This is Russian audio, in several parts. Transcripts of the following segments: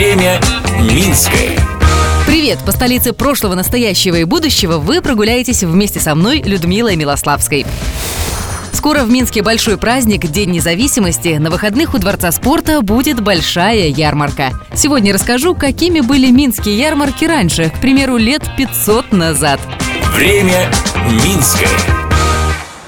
Время Минское. Привет! По столице прошлого, настоящего и будущего вы прогуляетесь вместе со мной, Людмилой Милославской. Скоро в Минске большой праздник – День независимости. На выходных у Дворца спорта будет большая ярмарка. Сегодня расскажу, какими были минские ярмарки раньше, к примеру, лет 500 назад. Время Минское.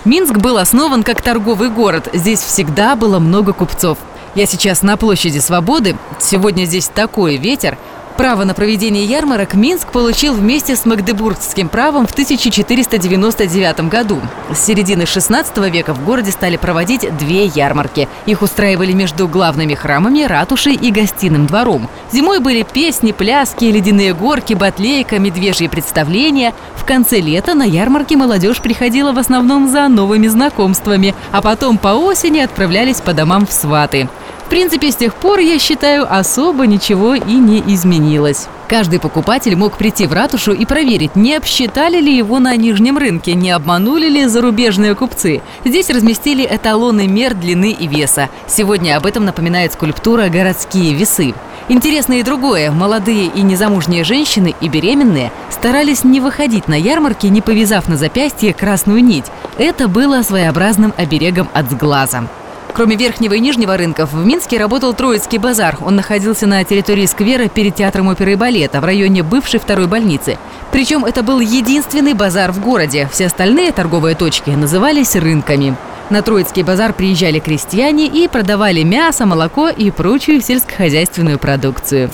Минск был основан как торговый город. Здесь всегда было много купцов. Я сейчас на площади Свободы. Сегодня здесь такой ветер. Право на проведение ярмарок Минск получил вместе с Магдебургским правом в 1499 году. С середины 16 века в городе стали проводить две ярмарки. Их устраивали между главными храмами, ратушей и гостиным двором. Зимой были песни, пляски, ледяные горки, батлейка, медвежьи представления. В конце лета на ярмарке молодежь приходила в основном за новыми знакомствами, а потом по осени отправлялись по домам в сваты принципе, с тех пор, я считаю, особо ничего и не изменилось. Каждый покупатель мог прийти в ратушу и проверить, не обсчитали ли его на нижнем рынке, не обманули ли зарубежные купцы. Здесь разместили эталоны мер длины и веса. Сегодня об этом напоминает скульптура «Городские весы». Интересно и другое. Молодые и незамужние женщины и беременные старались не выходить на ярмарки, не повязав на запястье красную нить. Это было своеобразным оберегом от сглаза. Кроме Верхнего и Нижнего рынков, в Минске работал Троицкий базар. Он находился на территории сквера перед театром оперы и балета в районе бывшей второй больницы. Причем это был единственный базар в городе. Все остальные торговые точки назывались рынками. На Троицкий базар приезжали крестьяне и продавали мясо, молоко и прочую сельскохозяйственную продукцию.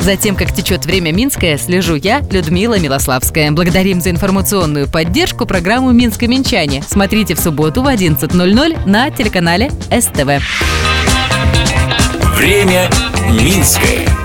Затем, как течет время Минское, слежу я, Людмила Милославская. Благодарим за информационную поддержку программу «Минско-Минчане». Смотрите в субботу в 11.00 на телеканале СТВ. Время Минское.